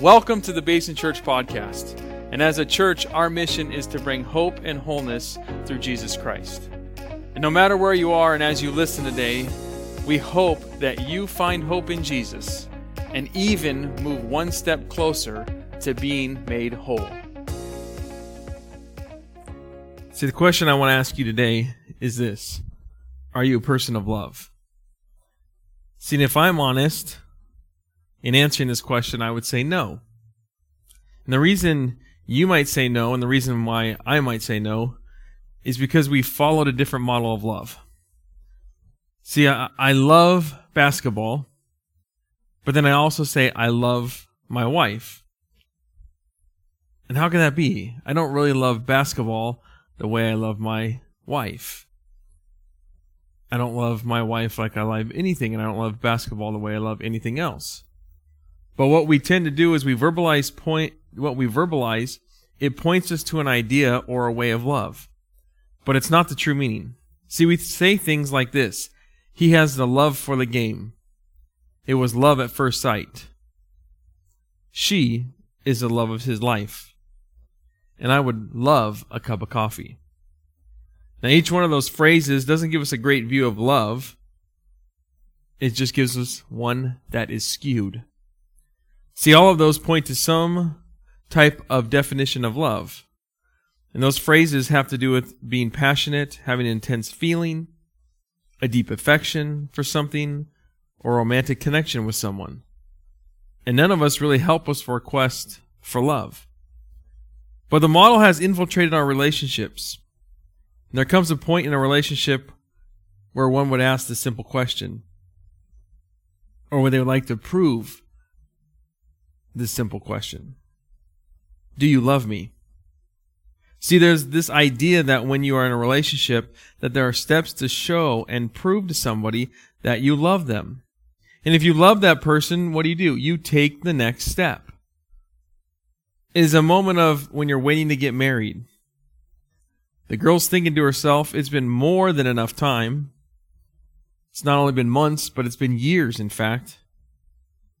Welcome to the Basin Church Podcast. And as a church, our mission is to bring hope and wholeness through Jesus Christ. And no matter where you are and as you listen today, we hope that you find hope in Jesus and even move one step closer to being made whole. See, the question I want to ask you today is this Are you a person of love? See, if I'm honest, in answering this question, I would say no. And the reason you might say no, and the reason why I might say no, is because we followed a different model of love. See, I, I love basketball, but then I also say I love my wife. And how can that be? I don't really love basketball the way I love my wife. I don't love my wife like I love anything, and I don't love basketball the way I love anything else. But what we tend to do is we verbalize point what we verbalize, it points us to an idea or a way of love. But it's not the true meaning. See, we say things like this. He has the love for the game. It was love at first sight. She is the love of his life. And I would love a cup of coffee. Now, each one of those phrases doesn't give us a great view of love. It just gives us one that is skewed. See, all of those point to some type of definition of love. And those phrases have to do with being passionate, having an intense feeling, a deep affection for something, or romantic connection with someone. And none of us really help us for a quest for love. But the model has infiltrated our relationships. And there comes a point in a relationship where one would ask the simple question, or where they would like to prove this simple question Do you love me? See, there's this idea that when you are in a relationship, that there are steps to show and prove to somebody that you love them. And if you love that person, what do you do? You take the next step. It is a moment of when you're waiting to get married. The girl's thinking to herself, it's been more than enough time. It's not only been months, but it's been years, in fact.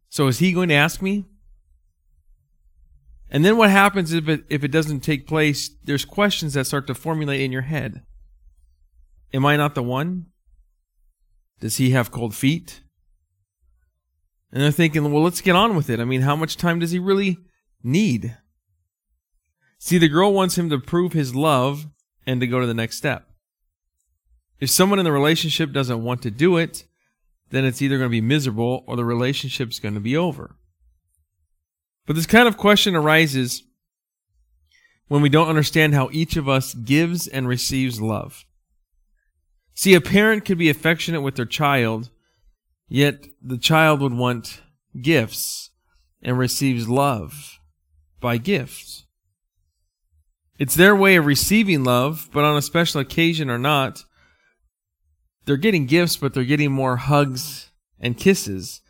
So is he going to ask me? And then what happens if it if it doesn't take place? There's questions that start to formulate in your head. Am I not the one? Does he have cold feet? And they're thinking, well, let's get on with it. I mean, how much time does he really need? See, the girl wants him to prove his love and to go to the next step. If someone in the relationship doesn't want to do it, then it's either going to be miserable or the relationship's going to be over. But this kind of question arises when we don't understand how each of us gives and receives love. See, a parent could be affectionate with their child, yet the child would want gifts and receives love by gifts. It's their way of receiving love, but on a special occasion or not, they're getting gifts, but they're getting more hugs and kisses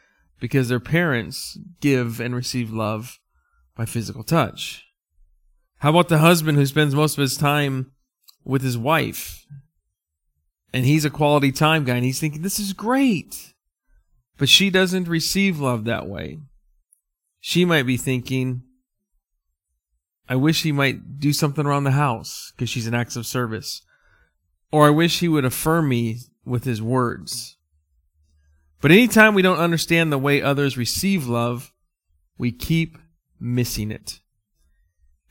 because their parents give and receive love by physical touch. How about the husband who spends most of his time with his wife? And he's a quality time guy and he's thinking, this is great. But she doesn't receive love that way. She might be thinking, I wish he might do something around the house because she's an acts of service. Or I wish he would affirm me with his words. But anytime we don't understand the way others receive love, we keep missing it.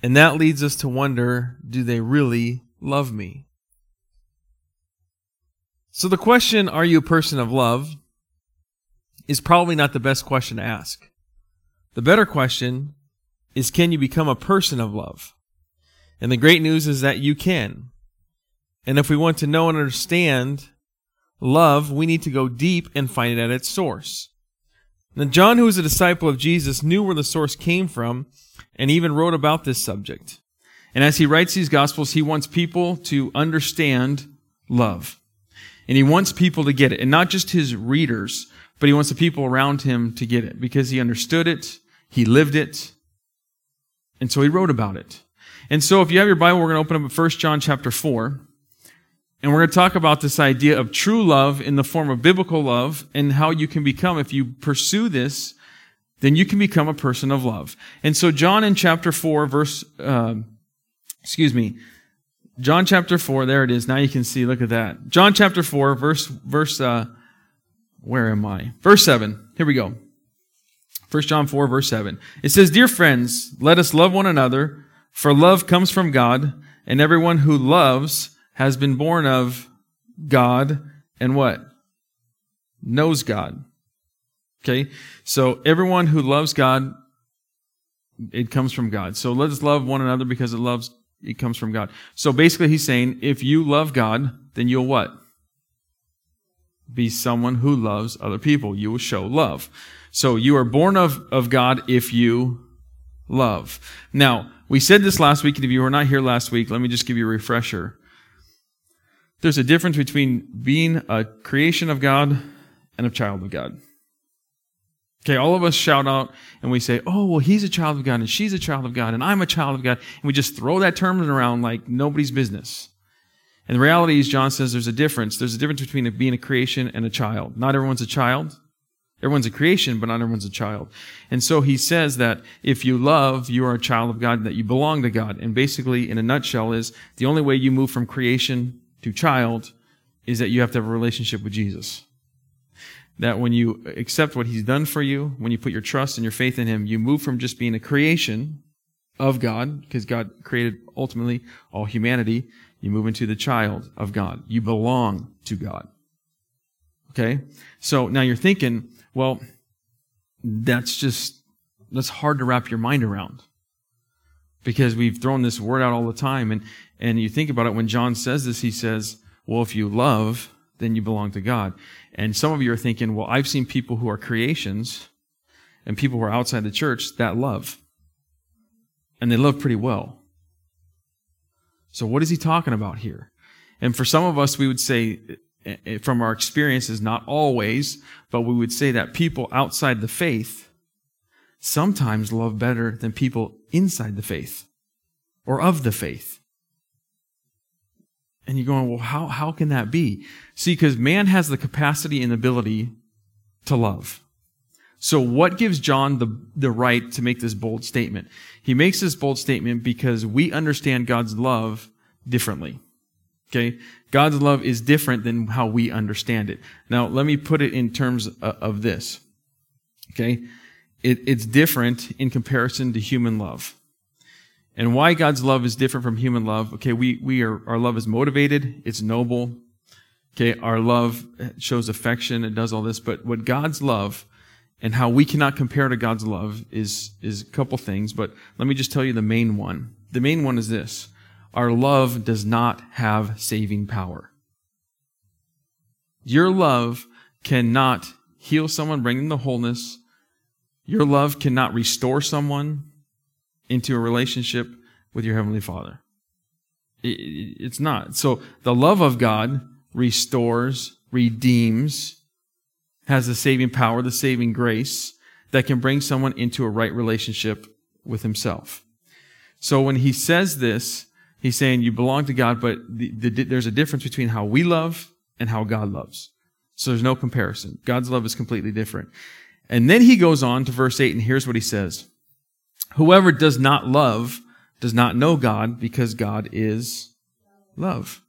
And that leads us to wonder do they really love me? So the question, are you a person of love, is probably not the best question to ask. The better question is can you become a person of love? And the great news is that you can. And if we want to know and understand love, we need to go deep and find it at its source. Now, John, who was a disciple of Jesus, knew where the source came from and even wrote about this subject. And as he writes these gospels, he wants people to understand love. And he wants people to get it. And not just his readers, but he wants the people around him to get it because he understood it, he lived it, and so he wrote about it. And so if you have your Bible, we're going to open up at 1 John chapter 4. And we're going to talk about this idea of true love in the form of biblical love and how you can become, if you pursue this then you can become a person of love. And so John in chapter 4, verse, uh, excuse me, John chapter 4, there it is. Now you can see, look at that. John chapter 4, verse, verse, uh, where am I? Verse 7. Here we go. 1 John 4, verse 7. It says, Dear friends, let us love one another, for love comes from God, and everyone who loves has been born of God, and what? Knows God. Okay? So everyone who loves God, it comes from God. So let us love one another because it loves, it comes from God. So basically he's saying, if you love God, then you'll what? Be someone who loves other people. You will show love. So you are born of, of God if you love. Now, we said this last week, and if you were not here last week, let me just give you a refresher. There's a difference between being a creation of God and a child of God. Okay, all of us shout out and we say, oh, well, he's a child of God and she's a child of God and I'm a child of God. And we just throw that term around like nobody's business. And the reality is, John says there's a difference. There's a difference between being a creation and a child. Not everyone's a child. Everyone's a creation, but not everyone's a child. And so he says that if you love, you are a child of God, that you belong to God. And basically, in a nutshell, is the only way you move from creation to child is that you have to have a relationship with Jesus. That when you accept what he's done for you, when you put your trust and your faith in him, you move from just being a creation of God, because God created ultimately all humanity, you move into the child of God. You belong to God. Okay? So now you're thinking, well, that's just, that's hard to wrap your mind around. Because we've thrown this word out all the time. And, and you think about it, when John says this, he says, well, if you love, then you belong to God. And some of you are thinking, well, I've seen people who are creations and people who are outside the church that love. And they love pretty well. So what is he talking about here? And for some of us, we would say, eh, eh, from our experiences, not always, but we would say that people outside the faith sometimes love better than people inside the faith or of the faith. And you're going, well, how, how can that be? See, because man has the capacity and ability to love. So what gives John the, the right to make this bold statement? He makes this bold statement because we understand God's love differently. Okay? God's love is different than how we understand it. Now, let me put it in terms of this. Okay? It, it's different in comparison to human love. And why God's love is different from human love. Okay, we, we are, our love is motivated, it's noble. Okay, our love shows affection, it does all this. But what God's love and how we cannot compare to God's love is, is a couple things. But let me just tell you the main one. The main one is this. Our love does not have saving power. Your love cannot heal someone, bring them to wholeness. Your love cannot restore someone into a relationship with your Heavenly Father. It's not. So the love of God restores, redeems, has the saving power, the saving grace that can bring someone into a right relationship with Himself. So when He says this, He's saying you belong to God, but the, the, there's a difference between how we love and how God loves. So there's no comparison. God's love is completely different. And then he goes on to verse 8, and here's what he says. Whoever does not love does not know God because God is love.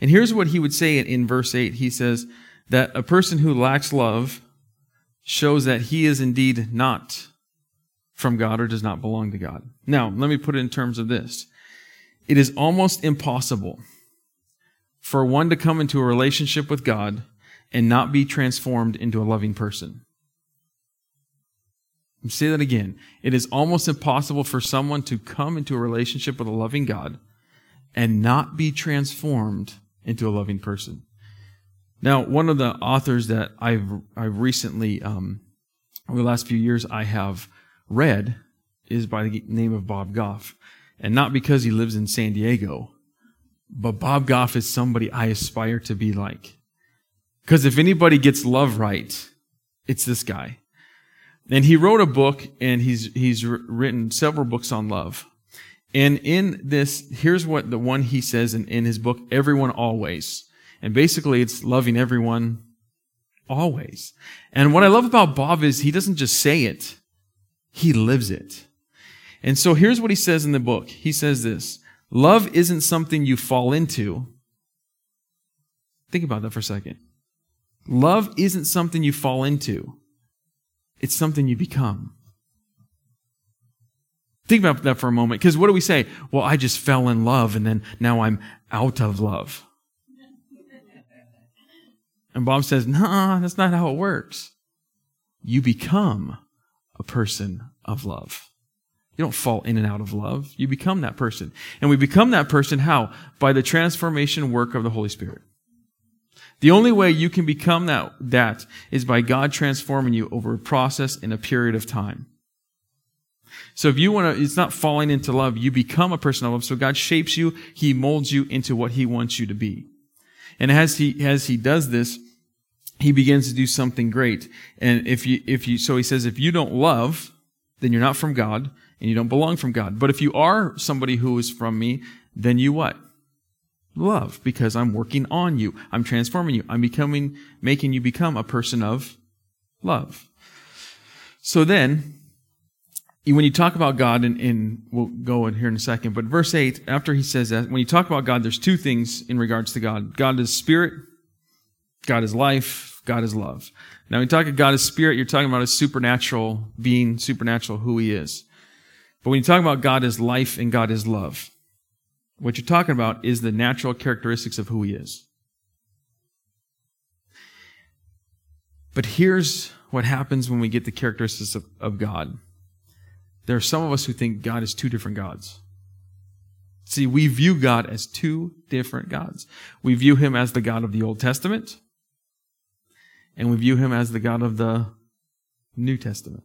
And here's what he would say in, verse 8. He says that a person who lacks love shows that he is indeed not from God or does not belong to God. Now, let me put it in terms of this. It is almost impossible for one to come into a relationship with God and not be transformed into a loving person say that again. It is almost impossible for someone to come into a relationship with a loving God and not be transformed into a loving person. Now, one of the authors that I've I've recently, um, over the last few years, I have read is by the name of Bob Goff, and not because he lives in San Diego, but Bob Goff is somebody I aspire to be like. Because if anybody gets love right, it's this guy. And he wrote a book and he's, he's written several books on love. And in this, here's what the one he says in, in his book, Everyone Always. And basically it's loving everyone Always. And what I love about Bob is he doesn't just say it, he lives it. And so here's what he says in the book. He says this Love isn't something you fall into. Think about that for a second. Love isn't something you fall into, it's something you become. Think about that for a moment. Because what do we say? Well, I just fell in love and then now I'm out of love. And Bob says, nah, that's not how it works. You become a person of love. You don't fall in and out of love. You become that person. And we become that person how? By the transformation work of the Holy Spirit. The only way you can become that, that is by God transforming you over a process in a period of time. So if you want to, it's not falling into love, you become a person of love. So God shapes you, He molds you into what He wants you to be. And as He, as He does this, He begins to do something great. And if you, if you, so He says, if you don't love, then you're not from God and you don't belong from God. But if you are somebody who is from me, then you what? Love, because I'm working on you. I'm transforming you. I'm becoming, making you become a person of love. So then, when you talk about God, and, and we'll go in here in a second, but verse 8, after he says that, when you talk about God, there's two things in regards to God. God is spirit, God is life, God is love. Now, when you talk about God is spirit, you're talking about a supernatural being, supernatural who he is. But when you talk about God as life and God as love, what you're talking about is the natural characteristics of who He is. But here's what happens when we get the characteristics of, of God. There are some of us who think God is two different gods. See, we view God as two different gods. We view Him as the God of the Old Testament, and we view Him as the God of the New Testament.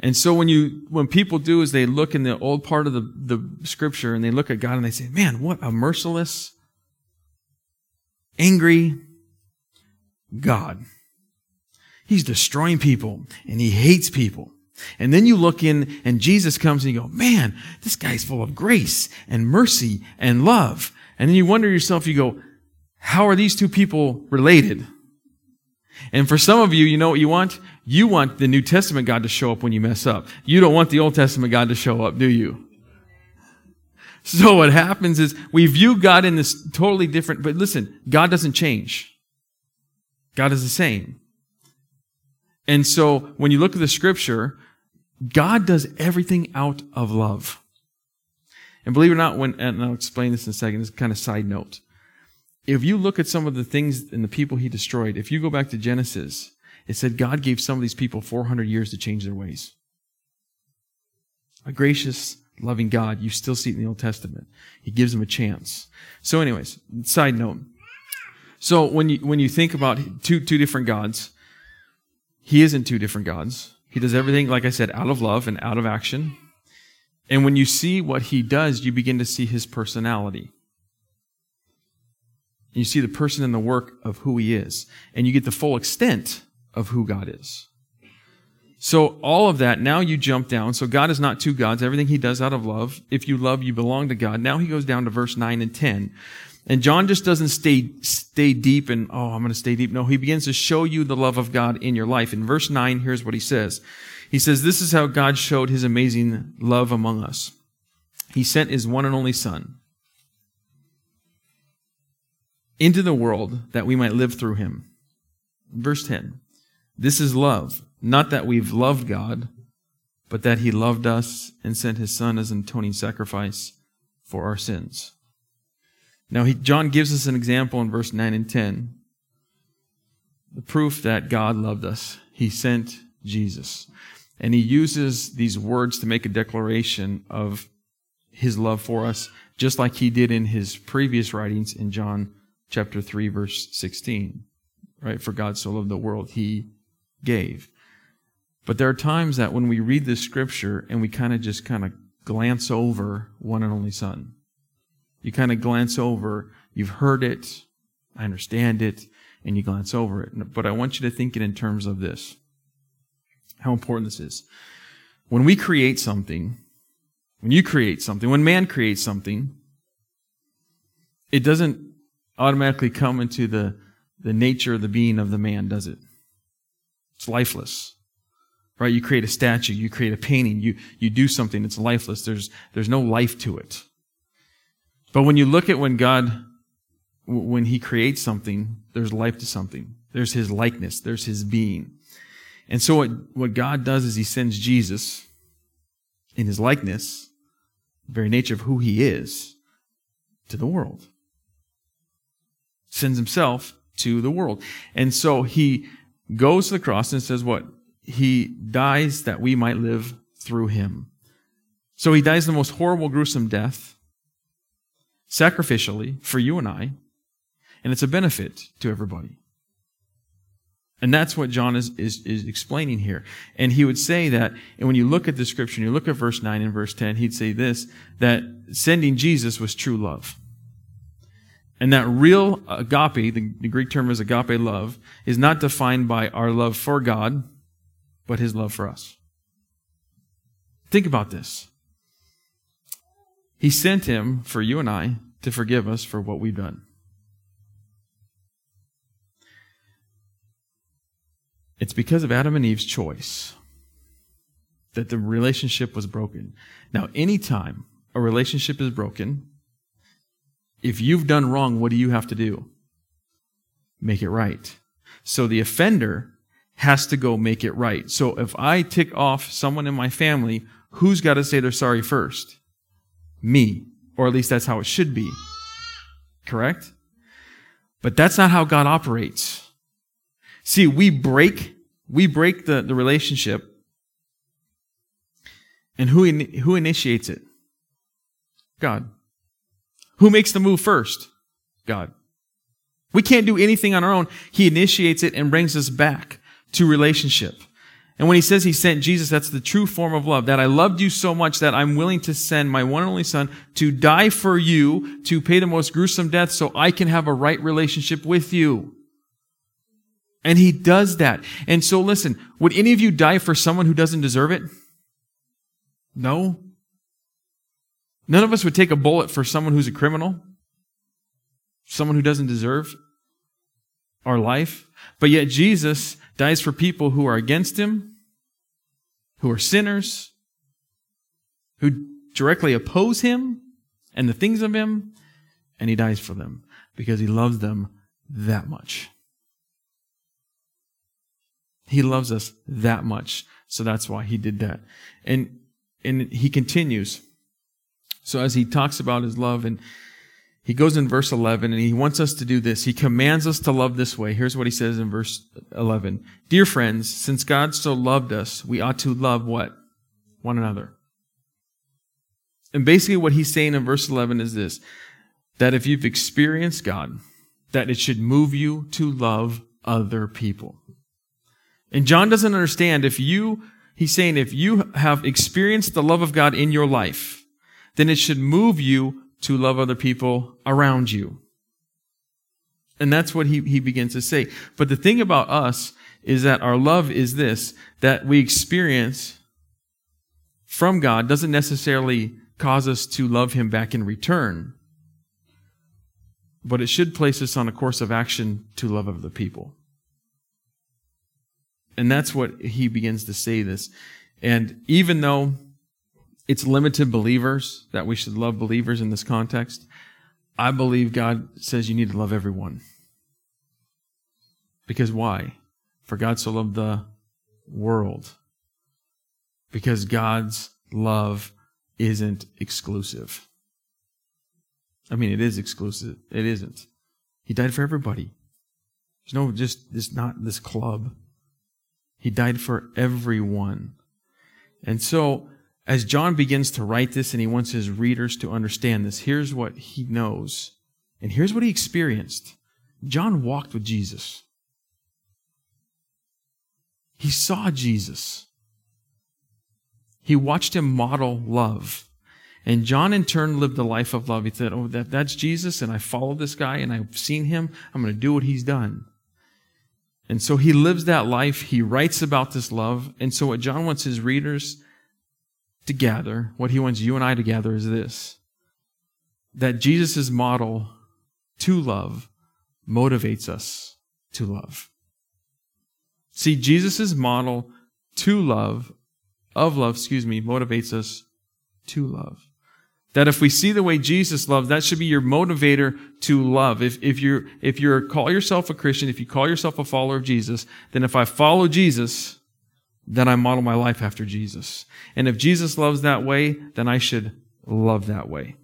And so when you, when people do is they look in the old part of the, the scripture and they look at God and they say, man, what a merciless, angry God. He's destroying people and he hates people. And then you look in and Jesus comes and you go, man, this guy's full of grace and mercy and love. And then you wonder yourself, you go, how are these two people related? And for some of you, you know what you want? You want the New Testament God to show up when you mess up. You don't want the Old Testament God to show up, do you? So what happens is we view God in this totally different, but listen, God doesn't change. God is the same. And so when you look at the scripture, God does everything out of love. And believe it or not, when, and I'll explain this in a second, this kind of side note if you look at some of the things and the people he destroyed, if you go back to Genesis, it said God gave some of these people 400 years to change their ways. A gracious, loving God, you still see it in the Old Testament. He gives them a chance. So, anyways, side note. So when you when you think about two two different gods, he isn't two different gods. He does everything, like I said, out of love and out of action. And when you see what he does, you begin to see his personality. You see the person and the work of who he is, and you get the full extent of who God is. So all of that, now you jump down. So God is not two gods. Everything he does out of love. If you love, you belong to God. Now he goes down to verse 9 and 10. And John just doesn't stay, stay deep and, oh, I'm going to stay deep. No, he begins to show you the love of God in your life. In verse 9, here's what he says. He says, this is how God showed his amazing love among us. He sent his one and only son into the world that we might live through him. Verse 10. This is love, not that we've loved God, but that he loved us and sent his son as an atoning sacrifice for our sins. Now, he, John gives us an example in verse 9 and 10. The proof that God loved us. He sent Jesus. And he uses these words to make a declaration of his love for us, just like he did in his previous writings in John chapter 3 verse 16. Right? For God so loved the world, he gave. But there are times that when we read this scripture and we kind of just kind of glance over one and only son. You kind of glance over, you've heard it, I understand it, and you glance over it. But I want you to think it in terms of this. How important this is. When we create something, when you create something, when man creates something, it doesn't automatically come into the, the nature of the being of the man, does it? It's lifeless. Right? You create a statue, you create a painting, you, you do something, it's lifeless. There's, there's no life to it. But when you look at when God, when He creates something, there's life to something. There's His likeness, there's His being. And so what, what God does is He sends Jesus in His likeness, the very nature of who He is, to the world. Sends Himself to the world. And so He goes to the cross and says what? He dies that we might live through Him. So He dies the most horrible, gruesome death sacrificially for you and I, and it's a benefit to everybody. And that's what John is, is, is explaining here. And he would say that, and when you look at the scripture, and you look at verse 9 and verse 10, he'd say this, that sending Jesus was true love. And that real agape, the, the Greek term is agape love, is not defined by our love for God, but his love for us. Think about this. He sent him for you and I to forgive us for what we've done. It's because of Adam and Eve's choice that the relationship was broken. Now, anytime a relationship is broken, if you've done wrong, what do you have to do? Make it right. So the offender has to go make it right. So if I tick off someone in my family, who's got to say they're sorry first? me. Or at least that's how it should be. Correct? But that's not how God operates. See, we break, we break the, the relationship. And who, in, who initiates it? God. Who makes the move first? God. We can't do anything on our own. He initiates it and brings us back to relationship. And when he says he sent Jesus, that's the true form of love. That I loved you so much that I'm willing to send my one and only son to die for you, to pay the most gruesome death so I can have a right relationship with you. And he does that. And so listen, would any of you die for someone who doesn't deserve it? No. None of us would take a bullet for someone who's a criminal, someone who doesn't deserve our life. But yet Jesus dies for people who are against him, who are sinners, who directly oppose him and the things of him, and he dies for them because he loves them that much. He loves us that much. So that's why he did that. And, and he continues. So as he talks about his love and he goes in verse 11 and he wants us to do this. He commands us to love this way. Here's what he says in verse 11. Dear friends, since God so loved us, we ought to love what? One another. And basically what he's saying in verse 11 is this, that if you've experienced God, that it should move you to love other people. And John doesn't understand if you, he's saying if you have experienced the love of God in your life, then it should move you to love other people around you. And that's what he, he begins to say. But the thing about us is that our love is this, that we experience from God doesn't necessarily cause us to love him back in return. But it should place us on a course of action to love other people. And that's what he begins to say this. And even though it's limited believers that we should love believers in this context. I believe God says you need to love everyone. Because why? For God so loved the world. Because God's love isn't exclusive. I mean, it is exclusive. It isn't. He died for everybody. There's no just this not this club. He died for everyone. And so as John begins to write this and he wants his readers to understand this, here's what he knows. And here's what he experienced. John walked with Jesus. He saw Jesus. He watched him model love. And John in turn lived a life of love. He said, Oh, that, that's Jesus, and I followed this guy and I've seen him. I'm going to do what he's done. And so he lives that life. He writes about this love. And so what John wants his readers to gather, what he wants you and I to gather is this that Jesus' model to love motivates us to love. See, Jesus' model to love, of love, excuse me, motivates us to love. That if we see the way Jesus loved, that should be your motivator to love. If, if you're, if you're, call yourself a Christian, if you call yourself a follower of Jesus, then if I follow Jesus, then I model my life after Jesus. And if Jesus loves that way, then I should love that way.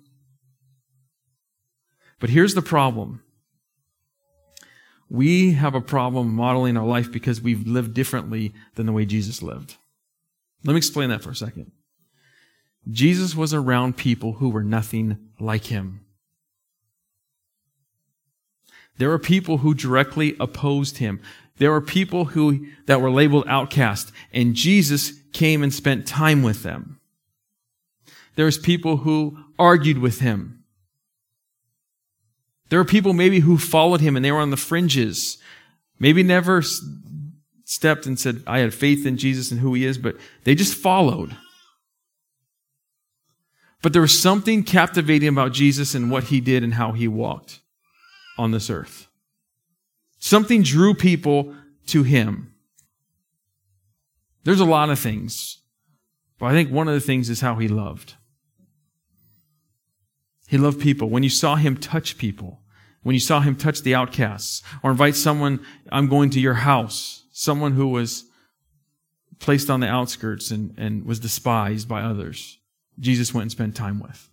But here's the problem. We have a problem modeling our life because we've lived differently than the way Jesus lived. Let me explain that for a second. Jesus was around people who were nothing like him. There were people who directly opposed him. There were people who that were labeled outcast, and Jesus came and spent time with them. There was people who argued with him. There were people maybe who followed him and they were on the fringes. Maybe never stepped and said, I had faith in Jesus and who he is, but they just followed. But there was something captivating about Jesus and what he did and how he walked on this earth. Something drew people to him. There's a lot of things, but I think one of the things is how he loved. He loved people. When you saw him touch people, when you saw him touch the outcasts, or invite someone, I'm going to your house, someone who was placed on the outskirts and, and was despised by others. Jesus went and spent time with.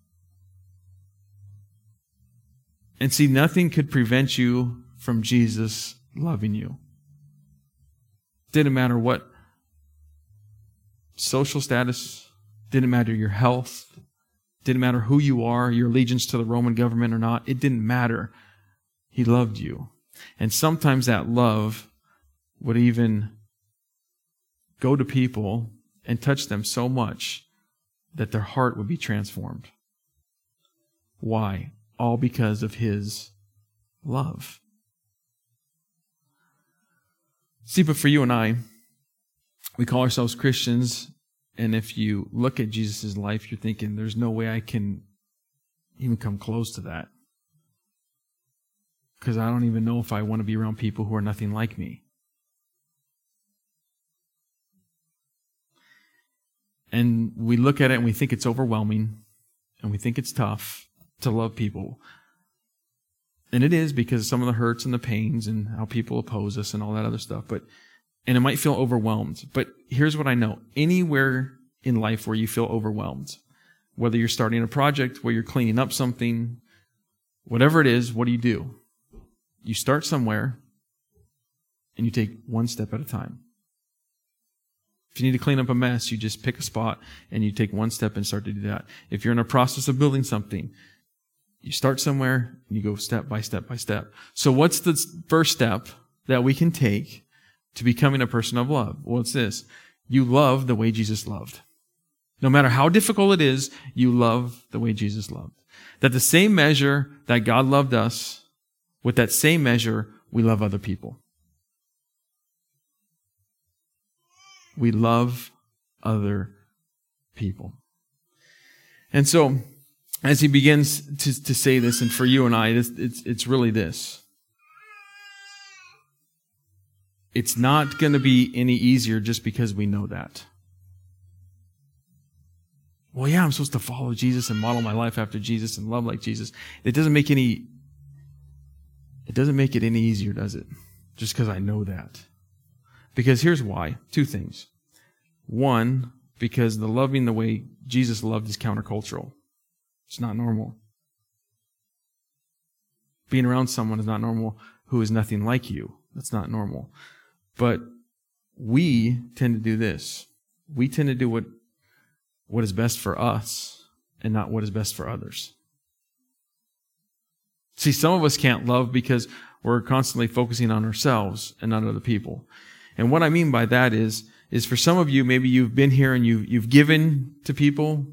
And see, nothing could prevent you from Jesus loving you. Didn't matter what social status, didn't matter your health, didn't matter who you are, your allegiance to the Roman government or not, it didn't matter. He loved you. And sometimes that love would even go to people and touch them so much that their heart would be transformed. Why? All because of his love. See, but for you and I, we call ourselves Christians, and if you look at Jesus' life, you're thinking, there's no way I can even come close to that. Because I don't even know if I want to be around people who are nothing like me. And we look at it and we think it's overwhelming and we think it's tough to love people. And it is because some of the hurts and the pains and how people oppose us and all that other stuff. But, and it might feel overwhelmed. But here's what I know. Anywhere in life where you feel overwhelmed, whether you're starting a project, where you're cleaning up something, whatever it is, what do you do? You start somewhere and you take one step at a time. If you need to clean up a mess, you just pick a spot and you take one step and start to do that. If you're in a process of building something, you start somewhere you go step by step by step. So what's the first step that we can take to becoming a person of love? Well, it's this. You love the way Jesus loved. No matter how difficult it is, you love the way Jesus loved. That the same measure that God loved us, with that same measure, we love other people. We love other people. And so, as he begins to, to say this, and for you and I, it's, it's, it's really this. It's not going to be any easier just because we know that. Well, yeah, I'm supposed to follow Jesus and model my life after Jesus and love like Jesus. It doesn't make any, it doesn't make it any easier, does it? Just because I know that. Because here's why. Two things. One, because the loving the way Jesus loved is countercultural. It's not normal. Being around someone is not normal who is nothing like you. That's not normal. But we tend to do this. We tend to do what, what is best for us and not what is best for others. See, some of us can't love because we're constantly focusing on ourselves and not other people. And what I mean by that is, is for some of you, maybe you've been here and you've, you've given to people,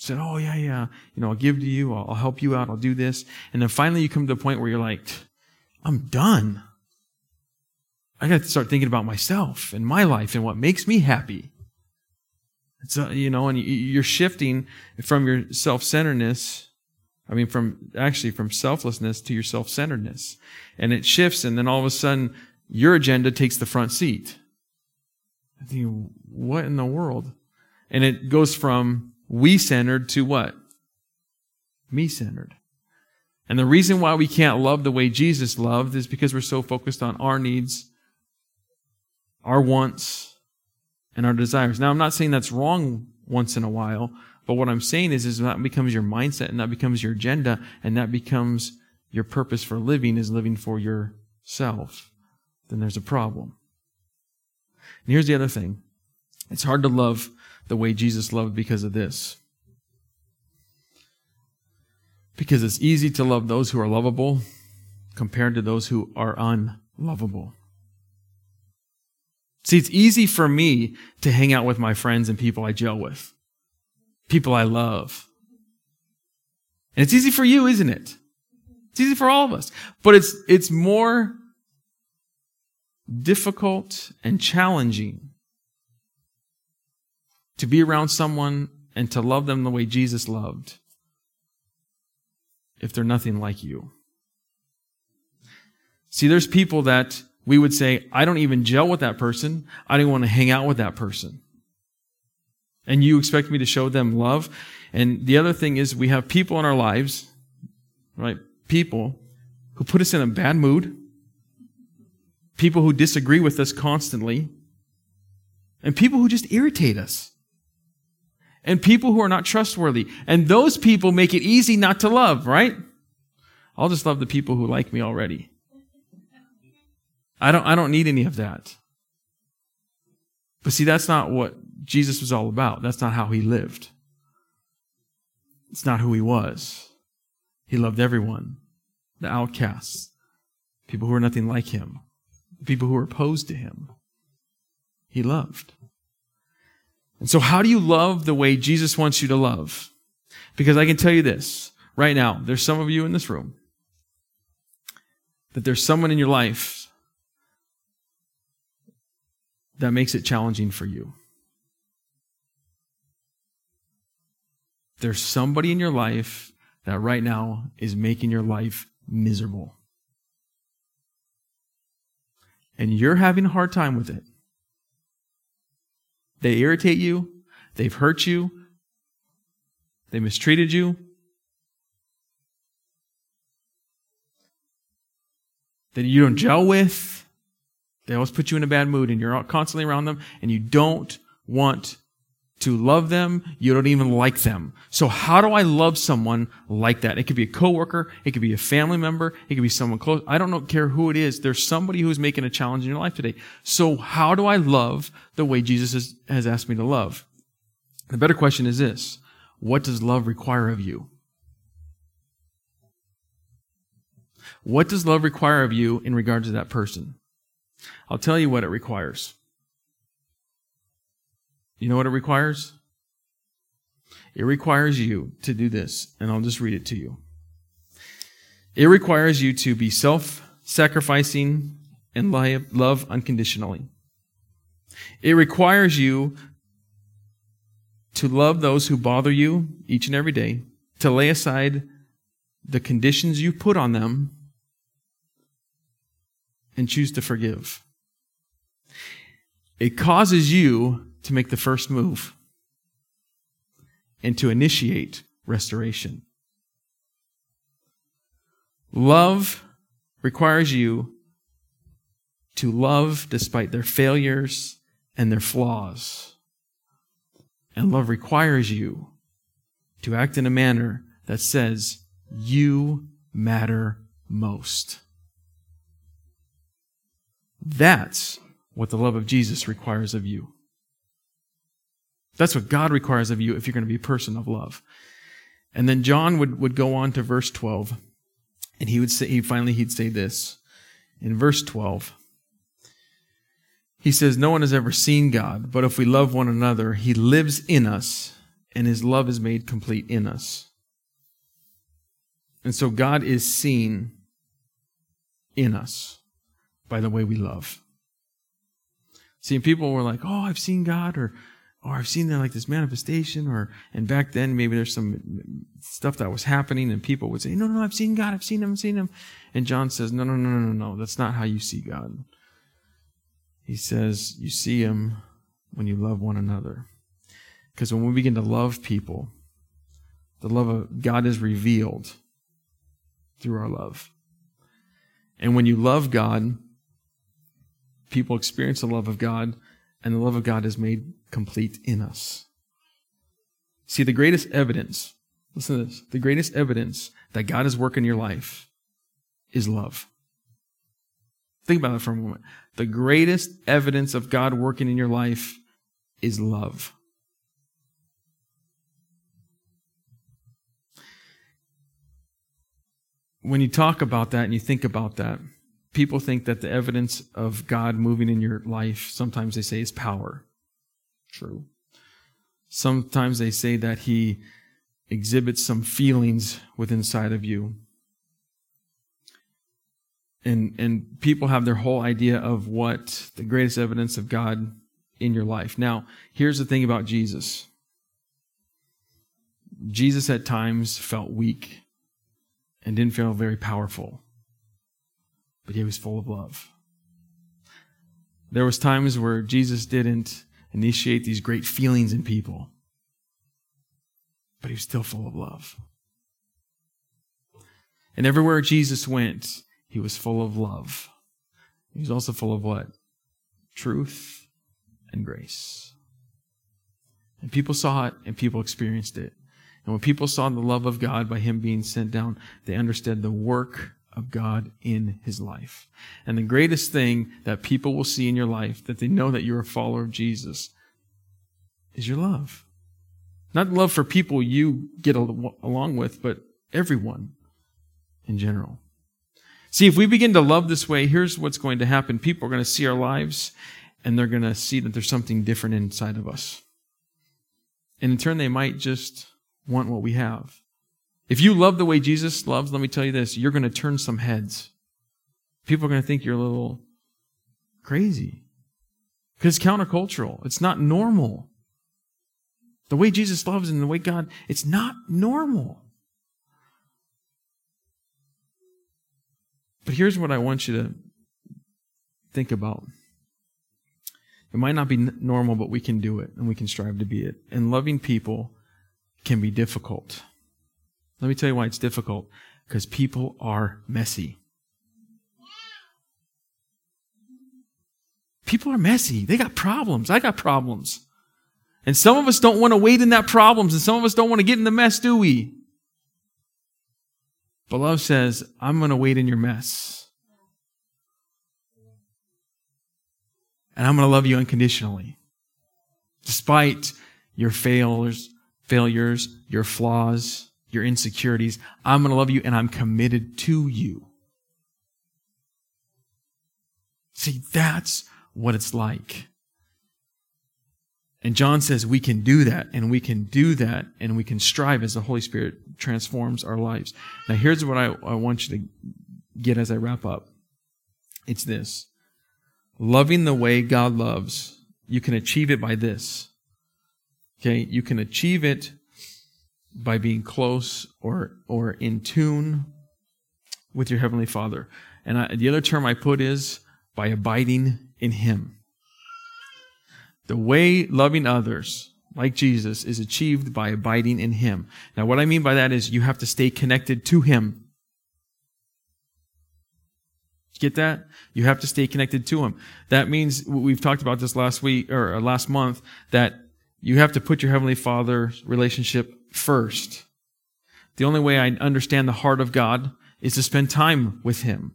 said, oh yeah, yeah, you know, I'll give to you, I'll, I'll help you out, I'll do this. And then finally you come to the point where you're like, I'm done. I got to start thinking about myself and my life and what makes me happy. So, uh, you know, and you're shifting from your self-centeredness I mean, from actually from selflessness to your self-centeredness. And it shifts and then all of a sudden your agenda takes the front seat. I think, what in the world? And it goes from we centered to what? Me centered. And the reason why we can't love the way Jesus loved is because we're so focused on our needs, our wants, and our desires. Now, I'm not saying that's wrong once in a while, but what I'm saying is, is that becomes your mindset and that becomes your agenda and that becomes your purpose for living is living for yourself. Then there's a problem. And here's the other thing. It's hard to love the way Jesus loved because of this. Because it's easy to love those who are lovable compared to those who are unlovable. See, it's easy for me to hang out with my friends and people I gel with, people I love. And it's easy for you, isn't it? It's easy for all of us. But it's, it's more difficult and challenging to be around someone and to love them the way Jesus loved if they're nothing like you. See, there's people that we would say, I don't even gel with that person. I don't want to hang out with that person. And you expect me to show them love. And the other thing is we have people in our lives, right? People who put us in a bad mood, people who disagree with us constantly, and people who just irritate us. And people who are not trustworthy. And those people make it easy not to love, right? I'll just love the people who like me already. I don't, I don't need any of that. But see, that's not what Jesus was all about. That's not how he lived. It's not who he was. He loved everyone the outcasts, people who were nothing like him, people who were opposed to him. He loved. And so, how do you love the way Jesus wants you to love? Because I can tell you this right now, there's some of you in this room that there's someone in your life that makes it challenging for you. There's somebody in your life that right now is making your life miserable. And you're having a hard time with it. They irritate you, they've hurt you, they mistreated you. That you don't gel with, they always put you in a bad mood and you're constantly around them and you don't want to love them. You don't even like them. So how do I love someone like that? It could be a coworker. It could be a family member. It could be someone close. I don't care who it is. There's somebody who's making a challenge in your life today. So how do I love the way Jesus has, has asked me to love? The better question is this. What does love require of you? What does love require of you in regard to that person? I'll tell you what it requires. You know what it requires? It requires you to do this, and I'll just read it to you. It requires you to be self sacrificing and love unconditionally. It requires you to love those who bother you each and every day, to lay aside the conditions you put on them and choose to forgive. It causes you to make the first move and to initiate restoration. Love requires you to love despite their failures and their flaws. And love requires you to act in a manner that says, You matter most. That's what the love of Jesus requires of you. That's what God requires of you if you're going to be a person of love. And then John would, would go on to verse 12, and he would say, he finally he'd say this. In verse 12, he says, No one has ever seen God, but if we love one another, he lives in us, and his love is made complete in us. And so God is seen in us by the way we love. See, people were like, "Oh, I've seen God," or "Oh, I've seen that like this manifestation," or and back then maybe there's some stuff that was happening, and people would say, "No, no, I've seen God. I've seen Him. I've seen Him." And John says, "No, no, no, no, no, no. That's not how you see God. he says, You see him when you love one another. Because when we begin to love people, the love of God is revealed through our love. And when you love God, people experience the love of God, and the love of God is made complete in us. See, the greatest evidence, listen to this, the greatest evidence that God is working in your life is love. Think about that for a moment. The greatest evidence of God working in your life is love. When you talk about that and you think about that, people think that the evidence of God moving in your life, sometimes they say is power. True. Sometimes they say that he exhibits some feelings within inside of you. And, and people have their whole idea of what the greatest evidence of God in your life. Now, here's the thing about Jesus. Jesus at times felt weak and didn't feel very powerful, but he was full of love. There was times where Jesus didn't initiate these great feelings in people, but he was still full of love. And everywhere Jesus went, he was full of love. He was also full of what? Truth and grace. And people saw it and people experienced it. And when people saw the love of God by him being sent down, they understood the work of God in his life. And the greatest thing that people will see in your life, that they know that you're a follower of Jesus, is your love. Not love for people you get along with, but everyone in general. See, if we begin to love this way, here's what's going to happen. People are going to see our lives and they're going to see that there's something different inside of us. And in turn, they might just want what we have. If you love the way Jesus loves, let me tell you this, you're going to turn some heads. People are going to think you're a little crazy. Because it's countercultural. It's not normal. The way Jesus loves and the way God, it's not normal. But here's what I want you to think about. It might not be normal, but we can do it and we can strive to be it. And loving people can be difficult. Let me tell you why it's difficult. Because people are messy. People are messy. They got problems. I got problems. And some of us don't want to wade in that problems, and some of us don't want to get in the mess, do we? But love says, I'm going to wade in your mess. And I'm going to love you unconditionally. Despite your failures, failures, your flaws, your insecurities, I'm going to love you and I'm committed to you. See, that's what it's like. And John says we can do that, and we can do that, and we can strive as the Holy Spirit transforms our lives. Now, here's what I, I want you to get as I wrap up it's this loving the way God loves, you can achieve it by this. Okay, you can achieve it by being close or or in tune with your heavenly Father. And I, the other term I put is by abiding in Him. The way loving others, like Jesus, is achieved by abiding in Him. Now, what I mean by that is you have to stay connected to Him. Get that? You have to stay connected to Him. That means, we've talked about this last week, or uh, last month, that you have to put your Heavenly Father relationship first. The only way I understand the heart of God is to spend time with Him.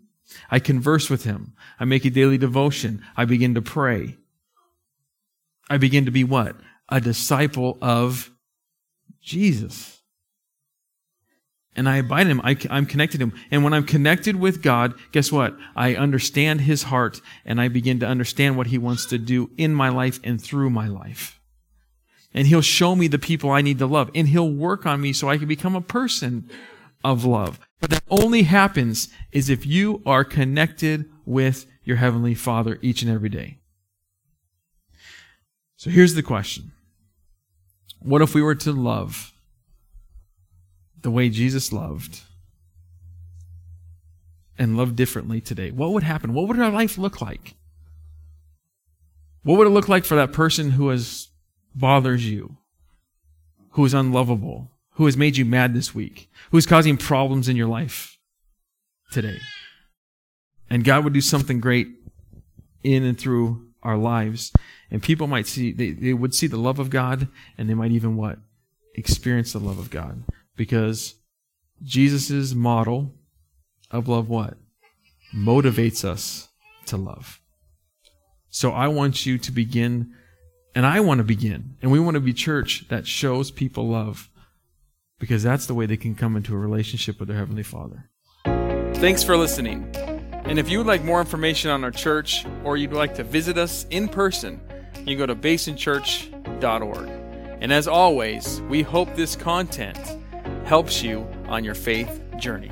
I converse with Him. I make a daily devotion. I begin to pray. I begin to be what? A disciple of Jesus. And I abide in him. I, am connected to him. And when I'm connected with God, guess what? I understand his heart and I begin to understand what he wants to do in my life and through my life. And he'll show me the people I need to love. And he'll work on me so I can become a person of love. But that only happens is if you are connected with your heavenly father each and every day. So here's the question What if we were to love the way Jesus loved and love differently today? What would happen? What would our life look like? What would it look like for that person who has bothers you, who is unlovable, who has made you mad this week, who is causing problems in your life today? And God would do something great in and through our lives. And people might see, they, they would see the love of God and they might even what? Experience the love of God. Because Jesus' model of love what? Motivates us to love. So I want you to begin, and I want to begin, and we want to be church that shows people love because that's the way they can come into a relationship with their Heavenly Father. Thanks for listening. And if you would like more information on our church or you'd like to visit us in person, you can go to basinchurch.org. And as always, we hope this content helps you on your faith journey.